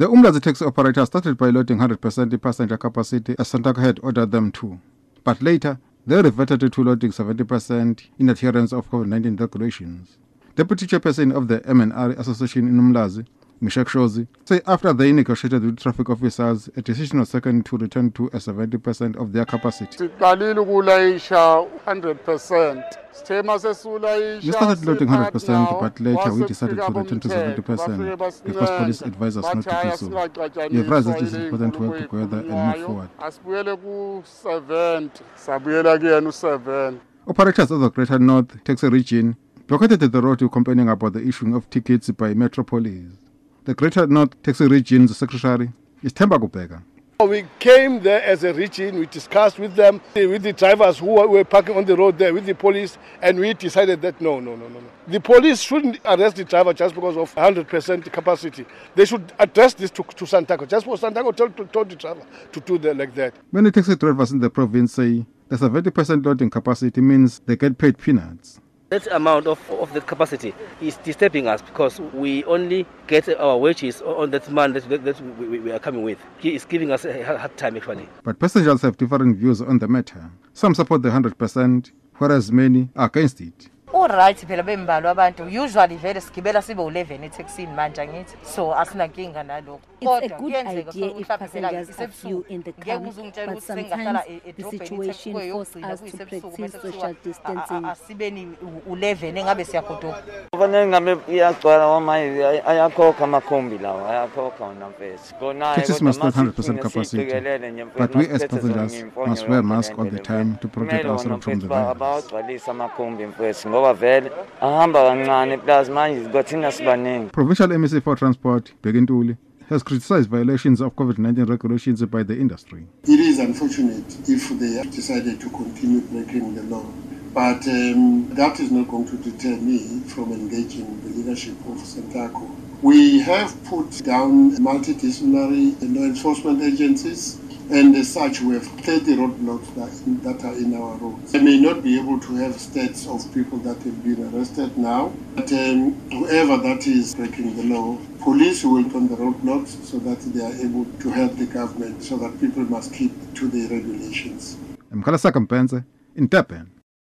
The Umlazi taxi operator started piloting 100% passenger capacity as Santaco had ordered them to. But later, they reverted to loading 70% in adherence of COVID-19 regulations. Deputy chairperson of the MNR Association in Umlazi, Mishak Shozi, say after they negotiated with traffic officers, a decision was taken to return to a 70% of their capacity. siqalile ukulayisha 100% sithe We started loading 100%, but later we decided to return to 70% bafike because police advised us not to do so. have realized that it is important to work together and move forward. ku-70 sabuyela kuyena u-7 Operators of the Greater North Taxi Region blockaded the road to complaining about the issuing of tickets by Metro Police. The Greater North Taxi Region's secretary is Temba Kubeka. We came there as a region, we discussed with them, with the drivers who were parking on the road there, with the police, and we decided that no, no, no, no. no. The police shouldn't arrest the driver just because of 100% capacity. They should address this to, to Santaco. Just for Santaco told, told the driver to do that like that. Many taxi drivers in the province say the 70% loading capacity means they get paid peanuts. That amount of, of the capacity is disturbing us because we only get our wages on that month that, that, that we, we- are coming with. Is giving us a hard time actually. But passengers have different views on the matter. Some support the 100%, whereas many are against it. Alright phela bembalwa abantu. Usually vele sigibela sibe u11 eTaxini manje angithi. So asinankinga nalokho. It's a good idea if passengers are few in the car, but sometimes the situation forces us to practice social distancing. asibeni u11 engabe siyagodoka. Kufanele ngabe iyagcwala ngoba ayakhokha amakhombi lawa ayakhokha wona mfethu Khona-ke Taxis kodwa must not 100% capacity, siyiqikelele nje mfethu, but we as masiphethe passengers must wear yonke masks all the time to protect ourselves from the mfethu ba- virus. Abawagcwalise amakhombi mfethu ngoba vele ahamba kancane plus manje kwathina sibaningi Provincial MEC for Transport, Bheki Ntuli, has criticized violations of COVID-19 regulations by the industry. It is unfortunate if they have decided to continue breaking the law. But um, that is not going to deter me from engaging the leadership of Santaco. We have put down multidisciplinary law enforcement agencies, and as such, we have 30 roadblocks that, that are in our roads. I may not be able to have stats of people that have been arrested now, but um, whoever that is breaking the law, police will on the roadblocks so that they are able to help the government so that people must keep to the regulations. Mkhala Sakampense in Durban.